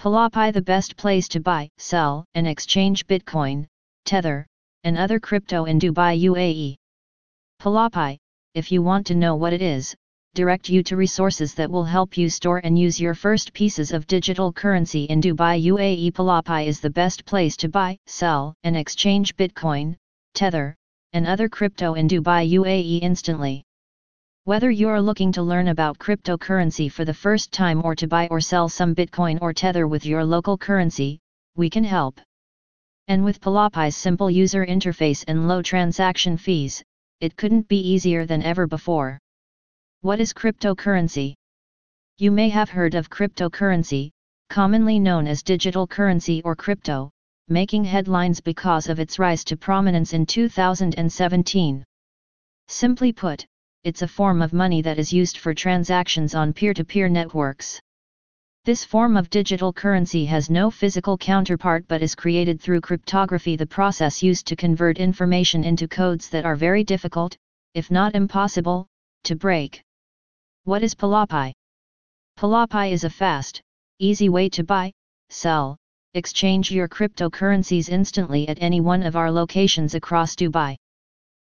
Pallapay the best place to buy, sell, and exchange Bitcoin, Tether, and other crypto in Dubai UAE. Pallapay, if you want to know what it is, direct you to resources that will help you store and use your first pieces of digital currency in Dubai UAE Pallapay is the best place to buy, sell, and exchange Bitcoin, Tether, and other crypto in Dubai UAE instantly. Whether you're looking to learn about cryptocurrency for the first time or to buy or sell some Bitcoin or Tether with your local currency, we can help. And with Pallapay's simple user interface and low transaction fees, it couldn't be easier than ever before. What is cryptocurrency? You may have heard of cryptocurrency, commonly known as digital currency or crypto, making headlines because of its rise to prominence in 2017. Simply put, it's a form of money that is used for transactions on peer-to-peer -peer networks. This form of digital currency has no physical counterpart but is created through cryptography the process used to convert information into codes that are very difficult, if not impossible, to break. What is Pallapay? Pallapay is a fast, easy way to buy, sell, exchange your cryptocurrencies instantly at any one of our locations across Dubai.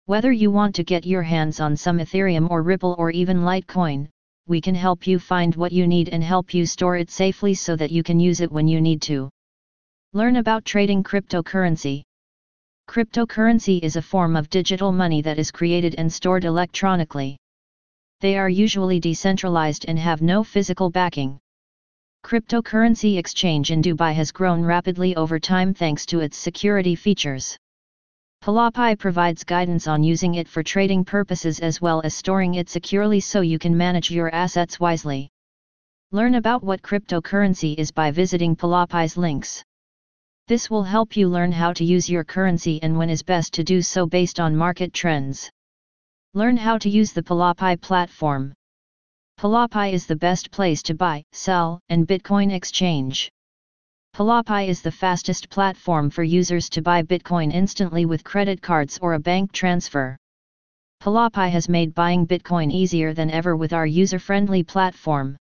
Whether you want to get your hands on some Ethereum or Ripple or even Litecoin, we can help you find what you need and help you store it safely so that you can use it when you need to. Learn about trading cryptocurrency. Cryptocurrency is a form of digital money that is created and stored electronically. They are usually decentralized and have no physical backing. Cryptocurrency exchange in Dubai has grown rapidly over time thanks to its security features. Pallapay provides guidance on using it for trading purposes as well as storing it securely so you can manage your assets wisely. Learn about what cryptocurrency is by visiting Pallapay's links. This will help you learn how to use your currency and when is best to do so based on market trends. Learn how to use the Pallapay platform. Pallapay is the best place to buy, sell, and Bitcoin exchange. Pallapay is the fastest platform for users to buy Bitcoin instantly with credit cards or a bank transfer. Pallapay has made buying Bitcoin easier than ever with our user-friendly platform.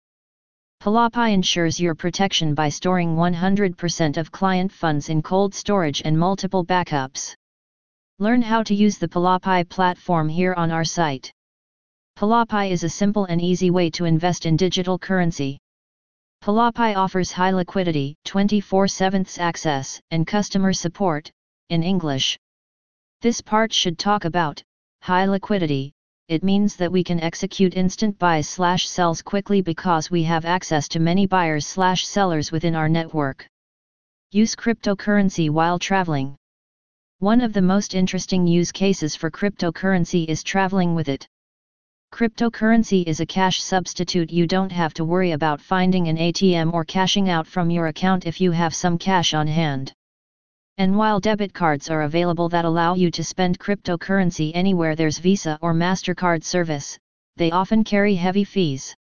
Pallapay ensures your protection by storing 100% of client funds in cold storage and multiple backups. Learn how to use the Pallapay platform here on our site. Pallapay is a simple and easy way to invest in digital currency. Pallapay offers high liquidity, 24/7 access, and customer support, in English. This part should talk about high liquidity. It means that we can execute instant buys slash sells quickly because we have access to many buyers slash sellers within our network. Use cryptocurrency while traveling. One of the most interesting use cases for cryptocurrency is traveling with it. Cryptocurrency is a cash substitute you don't have to worry about finding an ATM or cashing out from your account if you have some cash on hand. And while debit cards are available that allow you to spend cryptocurrency anywhere there's Visa or MasterCard service, they often carry heavy fees.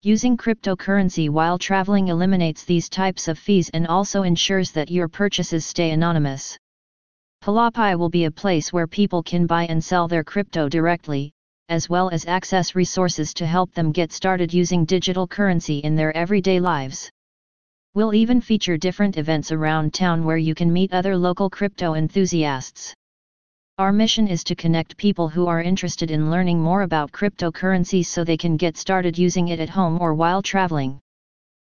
Using cryptocurrency while traveling eliminates these types of fees and also ensures that your purchases stay anonymous. Pallapay will be a place where people can buy and sell their crypto directly, as well as access resources to help them get started using digital currency in their everyday lives. We'll even feature different events around town where you can meet other local crypto enthusiasts. Our mission is to connect people who are interested in learning more about cryptocurrency so they can get started using it at home or while traveling.